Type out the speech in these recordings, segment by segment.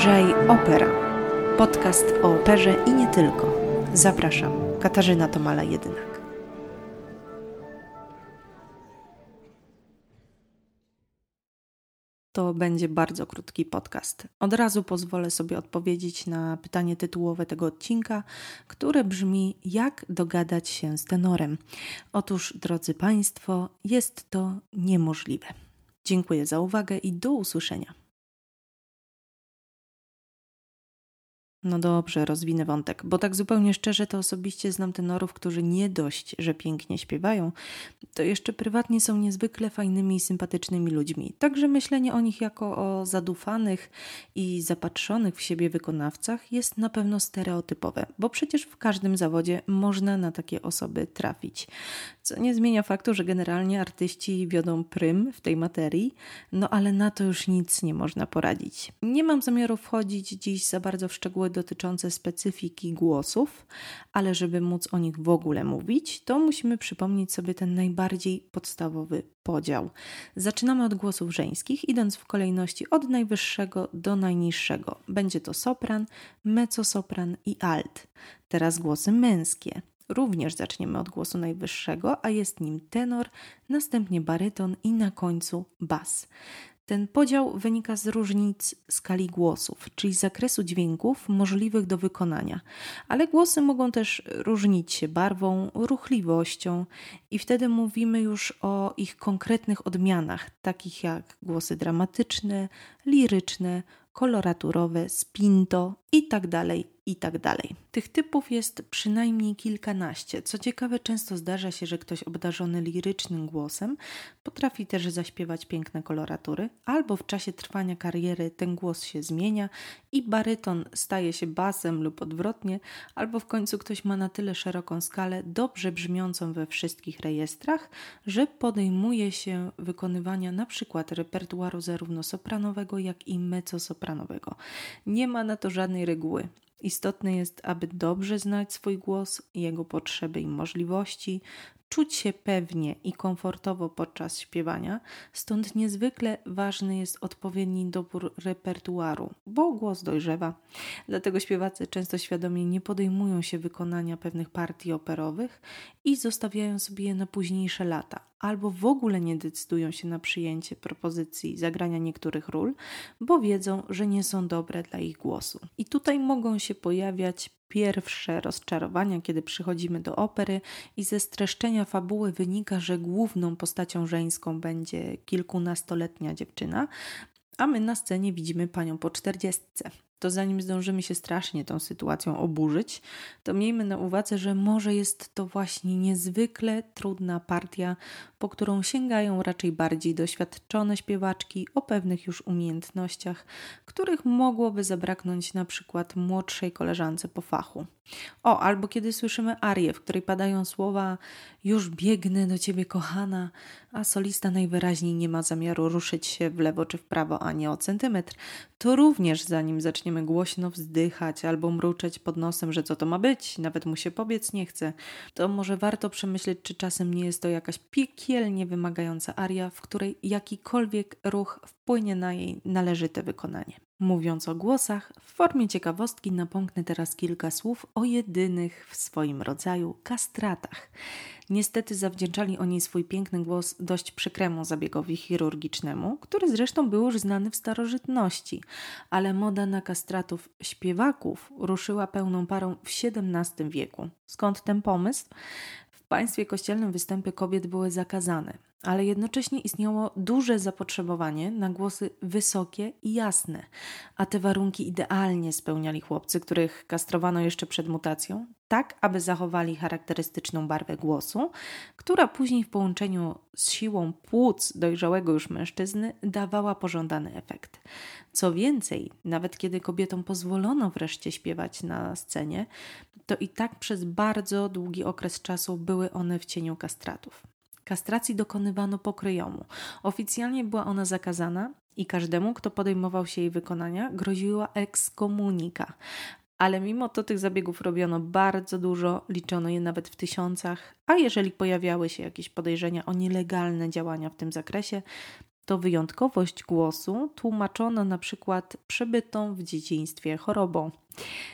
Lżej Opera. Podcast o operze i nie tylko. Zapraszam, Katarzyna Tomala Jedynak. To będzie bardzo krótki podcast. Od razu pozwolę sobie odpowiedzieć na pytanie tytułowe tego odcinka, które brzmi: Jak dogadać się z tenorem? Otóż, drodzy Państwo, jest to niemożliwe. Dziękuję za uwagę i do usłyszenia. No dobrze, rozwinę wątek, bo tak zupełnie szczerze to osobiście znam tenorów, którzy nie dość, że pięknie śpiewają, to jeszcze prywatnie są niezwykle fajnymi i sympatycznymi ludźmi. Także myślenie o nich jako o zadufanych i zapatrzonych w siebie wykonawcach jest na pewno stereotypowe, bo przecież w każdym zawodzie można na takie osoby trafić. Co nie zmienia faktu, że generalnie artyści wiodą prym w tej materii, no ale na to już nic nie można poradzić. Nie mam zamiaru wchodzić dziś za bardzo w szczegóły dotyczące specyfiki głosów, ale żeby móc o nich w ogóle mówić, to musimy przypomnieć sobie ten najbardziej podstawowy podział. Zaczynamy od głosów żeńskich, idąc w kolejności od najwyższego do najniższego. Będzie to sopran, mezzosopran i alt. Teraz głosy męskie. Również zaczniemy od głosu najwyższego, a jest nim tenor, następnie baryton i na końcu bas. Ten podział wynika z różnic skali głosów, czyli zakresu dźwięków możliwych do wykonania, ale głosy mogą też różnić się barwą, ruchliwością i wtedy mówimy już o ich konkretnych odmianach, takich jak głosy dramatyczne, liryczne, koloraturowe, spinto itd., tak itd. Tak Tych typów jest przynajmniej kilkanaście. Co ciekawe, często zdarza się, że ktoś obdarzony lirycznym głosem potrafi też zaśpiewać piękne koloratury, albo w czasie trwania kariery ten głos się zmienia i baryton staje się basem lub odwrotnie, albo w końcu ktoś ma na tyle szeroką skalę, dobrze brzmiącą we wszystkich rejestrach, że podejmuje się wykonywania na przykład repertuaru zarówno sopranowego, jak i mezzosopranowego. Nie ma na to żadnej reguły. Istotne jest, aby dobrze znać swój głos, jego potrzeby i możliwości, czuć się pewnie i komfortowo podczas śpiewania, stąd niezwykle ważny jest odpowiedni dobór repertuaru, bo głos dojrzewa. Dlatego śpiewacy często świadomie nie podejmują się wykonania pewnych partii operowych i zostawiają sobie je na późniejsze lata, albo w ogóle nie decydują się na przyjęcie propozycji zagrania niektórych ról, bo wiedzą, że nie są dobre dla ich głosu. I tutaj mogą się pojawiać pierwsze rozczarowania, kiedy przychodzimy do opery i ze streszczenia fabuły wynika, że główną postacią żeńską będzie kilkunastoletnia dziewczyna, a my na scenie widzimy panią po czterdziestce to zanim zdążymy się strasznie tą sytuacją oburzyć, to miejmy na uwadze, że może jest to właśnie niezwykle trudna partia, po którą sięgają raczej bardziej doświadczone śpiewaczki o pewnych już umiejętnościach, których mogłoby zabraknąć na przykład młodszej koleżance po fachu. O, albo kiedy słyszymy arię, w której padają słowa już biegnę do ciebie kochana, a solista najwyraźniej nie ma zamiaru ruszyć się w lewo czy w prawo ani o centymetr, to również zanim zaczniemy głośno wzdychać albo mruczeć pod nosem, że co to ma być, nawet mu się pobiec nie chce, to może warto przemyśleć, czy czasem nie jest to jakaś piekielnie wymagająca aria, w której jakikolwiek ruch wpłynie na jej należyte wykonanie. Mówiąc o głosach, w formie ciekawostki napomknę teraz kilka słów o jedynych w swoim rodzaju kastratach. Niestety zawdzięczali oni swój piękny głos dość przykremu zabiegowi chirurgicznemu, który zresztą był już znany w starożytności, ale moda na kastratów śpiewaków ruszyła pełną parą w XVII wieku. Skąd ten pomysł? Państwie kościelnym występy kobiet były zakazane ale jednocześnie istniało duże zapotrzebowanie na głosy wysokie i jasne, a te warunki idealnie spełniali chłopcy, których kastrowano jeszcze przed mutacją, tak aby zachowali charakterystyczną barwę głosu, która później w połączeniu z siłą płuc dojrzałego już mężczyzny dawała pożądany efekt. Co więcej, nawet kiedy kobietom pozwolono wreszcie śpiewać na scenie, to i tak przez bardzo długi okres czasu były one w cieniu kastratów. Kastracji dokonywano pokryjomu. Oficjalnie była ona zakazana i każdemu, kto podejmował się jej wykonania, groziła ekskomunika. Ale mimo to tych zabiegów robiono bardzo dużo, liczono je nawet w tysiącach, a jeżeli pojawiały się jakieś podejrzenia o nielegalne działania w tym zakresie, to wyjątkowość głosu tłumaczono na przykład przebytą w dzieciństwie chorobą.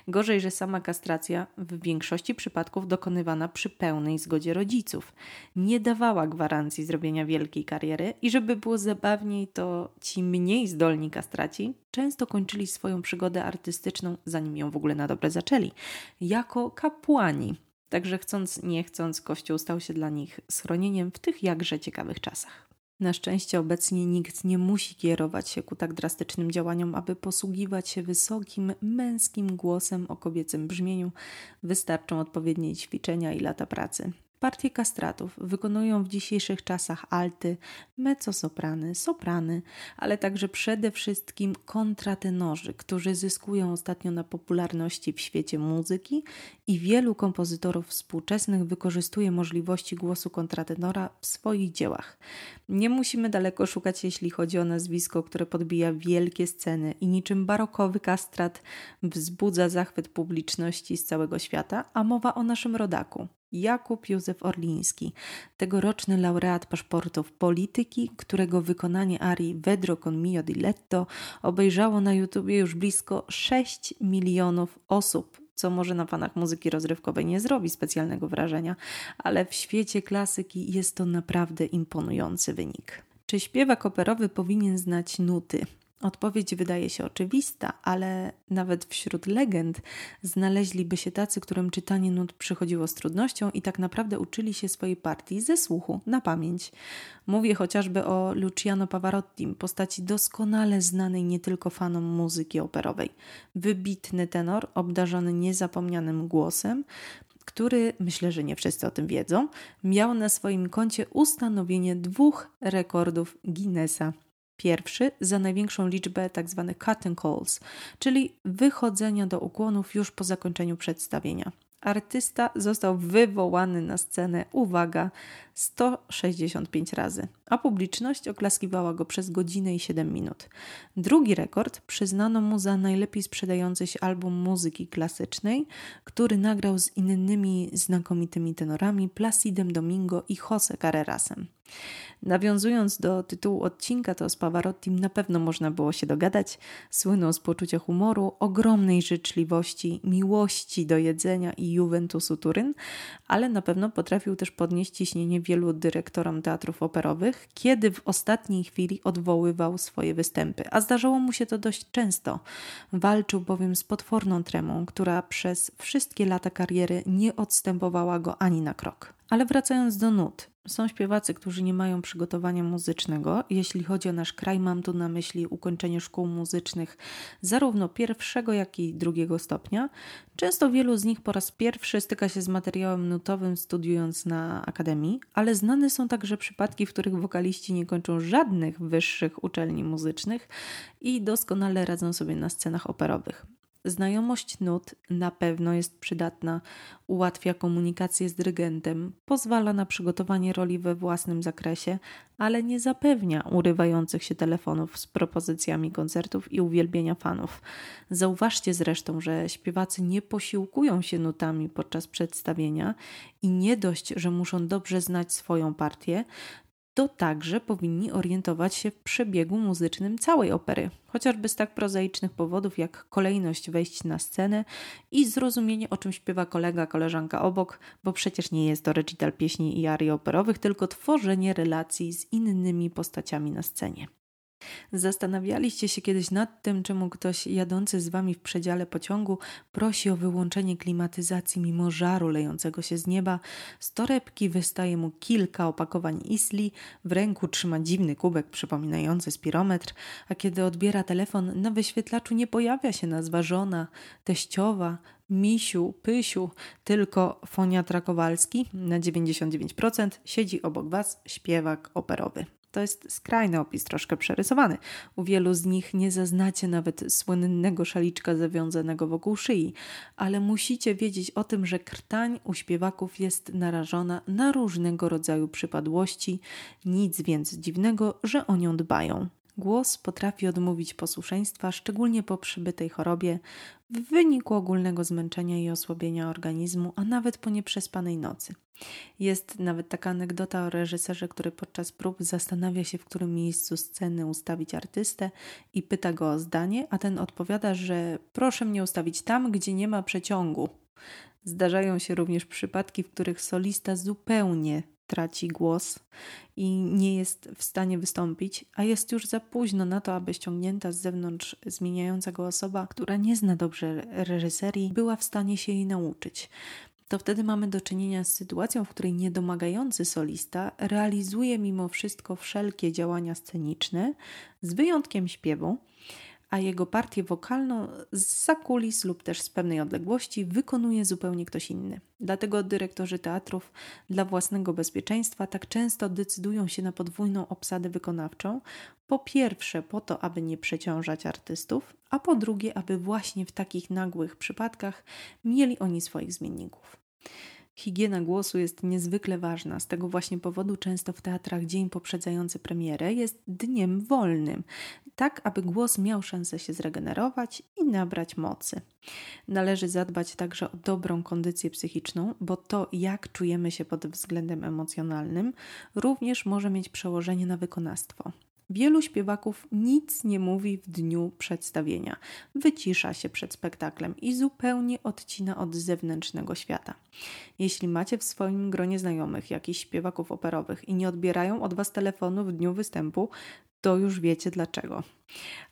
Gorzej, że sama kastracja w większości przypadków dokonywana przy pełnej zgodzie rodziców nie dawała gwarancji zrobienia wielkiej kariery i żeby było zabawniej, to ci mniej zdolni kastraci często kończyli swoją przygodę artystyczną, zanim ją w ogóle na dobre zaczęli, jako kapłani. Także chcąc, nie chcąc, Kościół stał się dla nich schronieniem w tych jakże ciekawych czasach. Na szczęście obecnie nikt nie musi kierować się ku tak drastycznym działaniom, aby posługiwać się wysokim, męskim głosem o kobiecym brzmieniu. Wystarczą odpowiednie ćwiczenia i lata pracy. Partie kastratów wykonują w dzisiejszych czasach alty, mezzosoprany, soprany, ale także przede wszystkim kontratenorzy, którzy zyskują ostatnio na popularności w świecie muzyki i wielu kompozytorów współczesnych wykorzystuje możliwości głosu kontratenora w swoich dziełach. Nie musimy daleko szukać, jeśli chodzi o nazwisko, które podbija wielkie sceny i niczym barokowy kastrat wzbudza zachwyt publiczności z całego świata, a mowa o naszym rodaku. Jakub Józef Orliński, tegoroczny laureat paszportów polityki, którego wykonanie arii Vedro con mio diletto obejrzało na YouTubie już blisko 6 milionów osób, co może na fanach muzyki rozrywkowej nie zrobi specjalnego wrażenia, ale w świecie klasyki jest to naprawdę imponujący wynik. Czy śpiewak operowy powinien znać nuty? Odpowiedź wydaje się oczywista, ale nawet wśród legend znaleźliby się tacy, którym czytanie nut przychodziło z trudnością i tak naprawdę uczyli się swojej partii ze słuchu, na pamięć. Mówię chociażby o Luciano Pavarottim, postaci doskonale znanej nie tylko fanom muzyki operowej. Wybitny tenor, obdarzony niezapomnianym głosem, który, myślę, że nie wszyscy o tym wiedzą, miał na swoim koncie ustanowienie dwóch rekordów Guinnessa – Pierwszy za największą liczbę tzw. Tak curtain calls, czyli wychodzenia do ukłonów już po zakończeniu przedstawienia. Artysta został wywołany na scenę, uwaga, 165 razy, a publiczność oklaskiwała go przez godzinę i 7 minut. Drugi rekord przyznano mu za najlepiej sprzedający się album muzyki klasycznej, który nagrał z innymi znakomitymi tenorami Placidem Domingo i Jose Carrerasem. Nawiązując do tytułu odcinka, to z Pavarottim na pewno można było się dogadać. Słynął z poczucia humoru, ogromnej życzliwości, miłości do jedzenia i Juventusu Turyn, ale na pewno potrafił też podnieść ciśnienie wielu dyrektorom teatrów operowych, kiedy w ostatniej chwili odwoływał swoje występy, a zdarzało mu się to dość często. Walczył bowiem z potworną tremą, która przez wszystkie lata kariery nie odstępowała go ani na krok. Ale wracając do nut, są śpiewacy, którzy nie mają przygotowania muzycznego. Jeśli chodzi o nasz kraj, mam tu na myśli ukończenie szkół muzycznych zarówno pierwszego, jak i drugiego stopnia. Często wielu z nich po raz pierwszy styka się z materiałem nutowym studiując na akademii, ale znane są także przypadki, w których wokaliści nie kończą żadnych wyższych uczelni muzycznych i doskonale radzą sobie na scenach operowych. Znajomość nut na pewno jest przydatna, ułatwia komunikację z dyrygentem, pozwala na przygotowanie roli we własnym zakresie, ale nie zapewnia urywających się telefonów z propozycjami koncertów i uwielbienia fanów. Zauważcie zresztą, że śpiewacy nie posiłkują się nutami podczas przedstawienia i nie dość, że muszą dobrze znać swoją partię, to także powinni orientować się w przebiegu muzycznym całej opery, chociażby z tak prozaicznych powodów jak kolejność wejść na scenę i zrozumienie, o czym śpiewa kolega, koleżanka obok, bo przecież nie jest to recital pieśni i arii operowych, tylko tworzenie relacji z innymi postaciami na scenie. Zastanawialiście się kiedyś nad tym, czemu ktoś jadący z wami w przedziale pociągu prosi o wyłączenie klimatyzacji mimo żaru lejącego się z nieba? Z torebki wystaje mu kilka opakowań isli, w ręku trzyma dziwny kubek przypominający spirometr, a kiedy odbiera telefon, na wyświetlaczu nie pojawia się nazwa żona, teściowa, misiu, pysiu, tylko Foniatra Kowalski na 99% siedzi obok was śpiewak operowy. To jest skrajny opis, troszkę przerysowany. U wielu z nich nie zaznacie nawet słynnego szaliczka zawiązanego wokół szyi, ale musicie wiedzieć o tym, że krtań u śpiewaków jest narażona na różnego rodzaju przypadłości, nic więc dziwnego, że o nią dbają. Głos potrafi odmówić posłuszeństwa, szczególnie po przybytej chorobie, w wyniku ogólnego zmęczenia i osłabienia organizmu, a nawet po nieprzespanej nocy. Jest nawet taka anegdota o reżyserze, który podczas prób zastanawia się, w którym miejscu sceny ustawić artystę i pyta go o zdanie, a ten odpowiada, że proszę mnie ustawić tam, gdzie nie ma przeciągu. Zdarzają się również przypadki, w których solista zupełnie traci głos i nie jest w stanie wystąpić, a jest już za późno na to, aby ściągnięta z zewnątrz zmieniająca go osoba, która nie zna dobrze reżyserii, była w stanie się jej nauczyć. To wtedy mamy do czynienia z sytuacją, w której niedomagający solista realizuje mimo wszystko wszelkie działania sceniczne, z wyjątkiem śpiewu, a jego partię wokalną z zakulis lub też z pewnej odległości wykonuje zupełnie ktoś inny. Dlatego dyrektorzy teatrów dla własnego bezpieczeństwa tak często decydują się na podwójną obsadę wykonawczą. Po pierwsze, po to, aby nie przeciążać artystów, a po drugie, aby właśnie w takich nagłych przypadkach mieli oni swoich zmienników. Higiena głosu jest niezwykle ważna. Z tego właśnie powodu często w teatrach dzień poprzedzający premierę jest dniem wolnym, tak aby głos miał szansę się zregenerować i nabrać mocy. Należy zadbać także o dobrą kondycję psychiczną, bo to, jak czujemy się pod względem emocjonalnym, również może mieć przełożenie na wykonawstwo. Wielu śpiewaków nic nie mówi w dniu przedstawienia, wycisza się przed spektaklem i zupełnie odcina od zewnętrznego świata. Jeśli macie w swoim gronie znajomych jakichś śpiewaków operowych i nie odbierają od Was telefonu w dniu występu, to już wiecie dlaczego.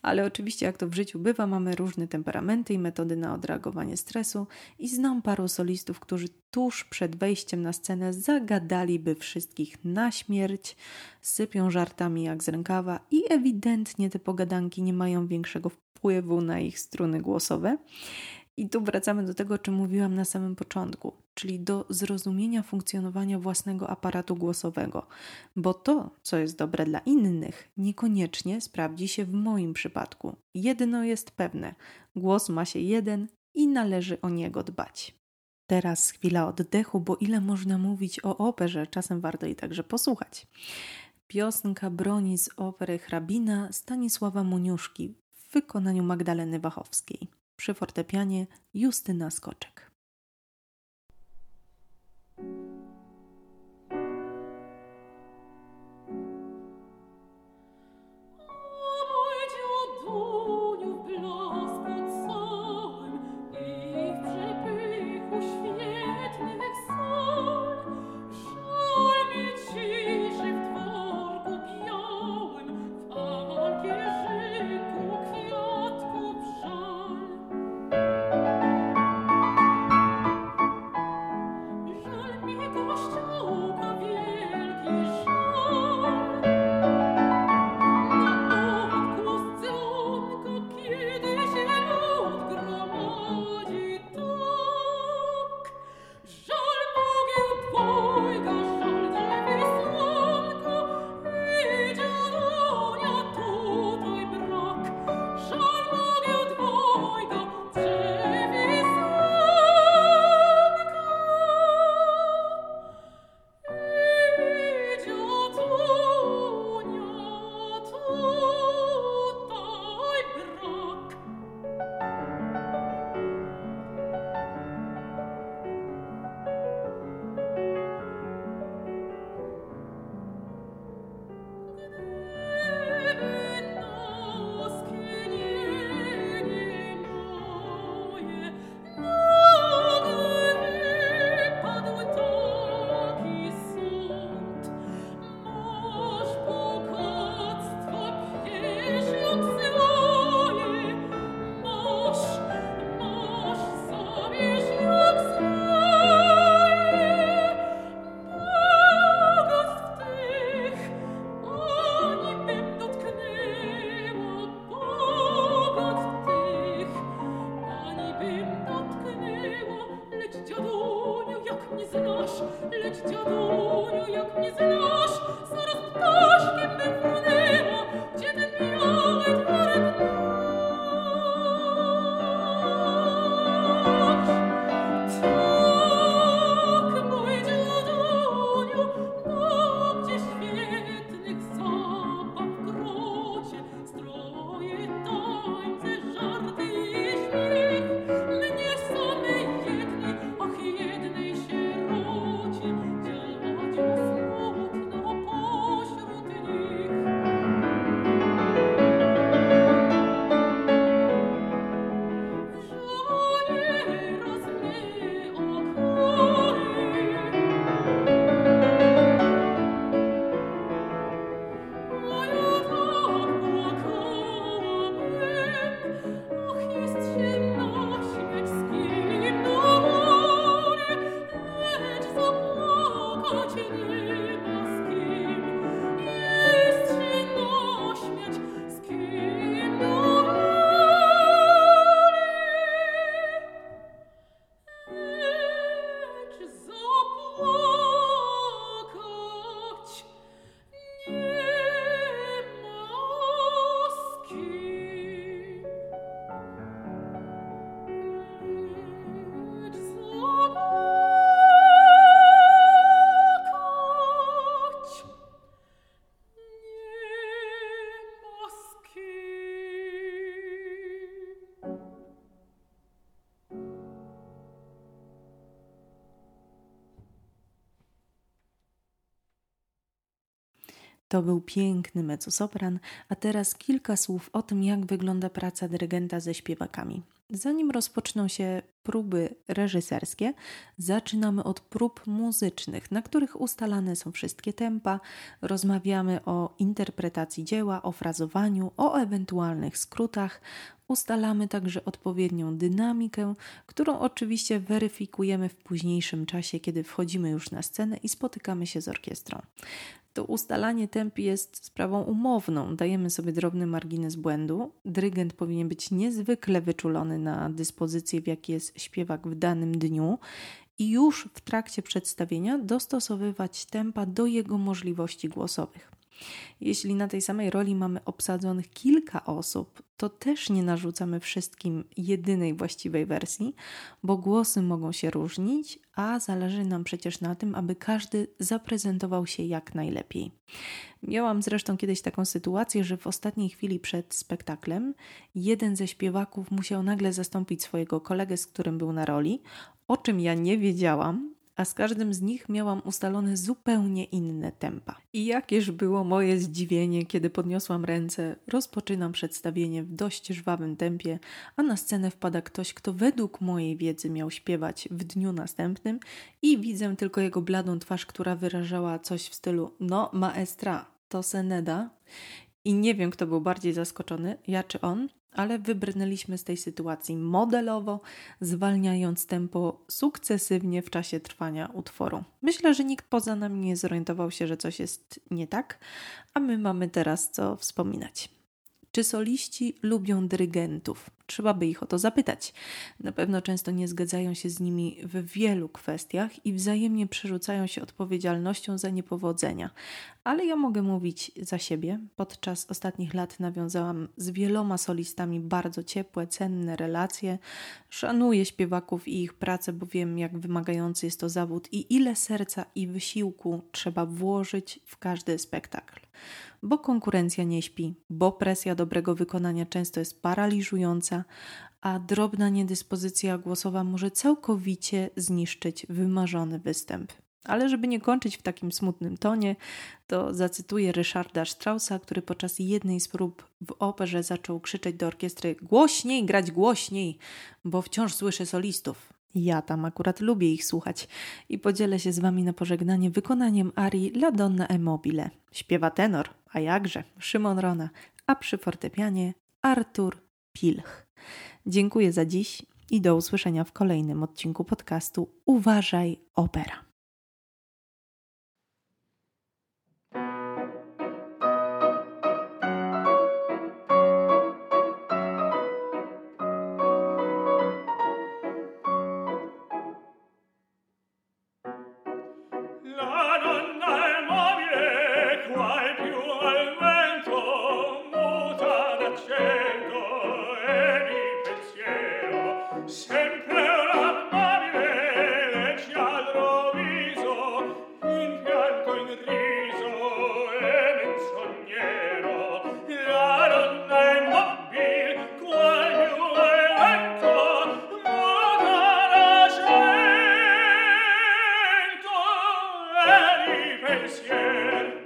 Ale oczywiście, jak to w życiu bywa, mamy różne temperamenty i metody na odreagowanie stresu, i znam paru solistów, którzy tuż przed wejściem na scenę zagadaliby wszystkich na śmierć, sypią żartami jak z rękawa i ewidentnie te pogadanki nie mają większego wpływu na ich struny głosowe. I tu wracamy do tego, o czym mówiłam na samym początku, czyli do zrozumienia funkcjonowania własnego aparatu głosowego, bo to, co jest dobre dla innych, niekoniecznie sprawdzi się w moim przypadku. Jedno jest pewne: głos ma się jeden i należy o niego dbać. Teraz chwila oddechu, bo ile można mówić o operze, czasem warto i także posłuchać. Piosenka broni z opery hrabina Stanisława Muniuszki w wykonaniu Magdaleny Wachowskiej. Przy fortepianie Justyna Skoczek. To był piękny mezzosopran, a teraz kilka słów o tym, jak wygląda praca dyrygenta ze śpiewakami. Zanim rozpoczną się próby reżyserskie, zaczynamy od prób muzycznych, na których ustalane są wszystkie tempa, rozmawiamy o interpretacji dzieła, o frazowaniu, o ewentualnych skrótach, ustalamy także odpowiednią dynamikę, którą oczywiście weryfikujemy w późniejszym czasie, kiedy wchodzimy już na scenę i spotykamy się z orkiestrą to ustalanie temp jest sprawą umowną. Dajemy sobie drobny margines błędu. Dyrygent powinien być niezwykle wyczulony na dyspozycję, w jakiej jest śpiewak w danym dniu i już w trakcie przedstawienia dostosowywać tempa do jego możliwości głosowych. Jeśli na tej samej roli mamy obsadzonych kilka osób, to też nie narzucamy wszystkim jedynej właściwej wersji, bo głosy mogą się różnić, a zależy nam przecież na tym, aby każdy zaprezentował się jak najlepiej. Miałam zresztą kiedyś taką sytuację, że w ostatniej chwili przed spektaklem jeden ze śpiewaków musiał nagle zastąpić swojego kolegę, z którym był na roli, o czym ja nie wiedziałam, a z każdym z nich miałam ustalone zupełnie inne tempa. I jakież było moje zdziwienie, kiedy podniosłam ręce, rozpoczynam przedstawienie w dość żwawym tempie, a na scenę wpada ktoś, kto według mojej wiedzy miał śpiewać w dniu następnym i widzę tylko jego bladą twarz, która wyrażała coś w stylu no maestra, to Seneda. I nie wiem, kto był bardziej zaskoczony, ja czy on, ale wybrnęliśmy z tej sytuacji modelowo, zwalniając tempo sukcesywnie w czasie trwania utworu. Myślę, że nikt poza nami nie zorientował się, że coś jest nie tak, a my mamy teraz co wspominać. Czy soliści lubią dyrygentów? Trzeba by ich o to zapytać. Na pewno często nie zgadzają się z nimi w wielu kwestiach i wzajemnie przerzucają się odpowiedzialnością za niepowodzenia. Ale ja mogę mówić za siebie. Podczas ostatnich lat nawiązałam z wieloma solistami bardzo ciepłe, cenne relacje. Szanuję śpiewaków i ich pracę, bo wiem, jak wymagający jest to zawód i ile serca i wysiłku trzeba włożyć w każdy spektakl bo konkurencja nie śpi, bo presja dobrego wykonania często jest paraliżująca, a drobna niedyspozycja głosowa może całkowicie zniszczyć wymarzony występ. Ale żeby nie kończyć w takim smutnym tonie, to zacytuję Ryszarda Straussa, który podczas jednej z prób w operze zaczął krzyczeć do orkiestry: Głośniej, grać głośniej, bo wciąż słyszę solistów. Ja tam akurat lubię ich słuchać i podzielę się z Wami na pożegnanie wykonaniem arii La Donna e Mobile. Śpiewa tenor, a jakże, Szymon Rona, a przy fortepianie Artur Pilch. Dziękuję za dziś i do usłyszenia w kolejnym odcinku podcastu Uważaj Opera. Häuschen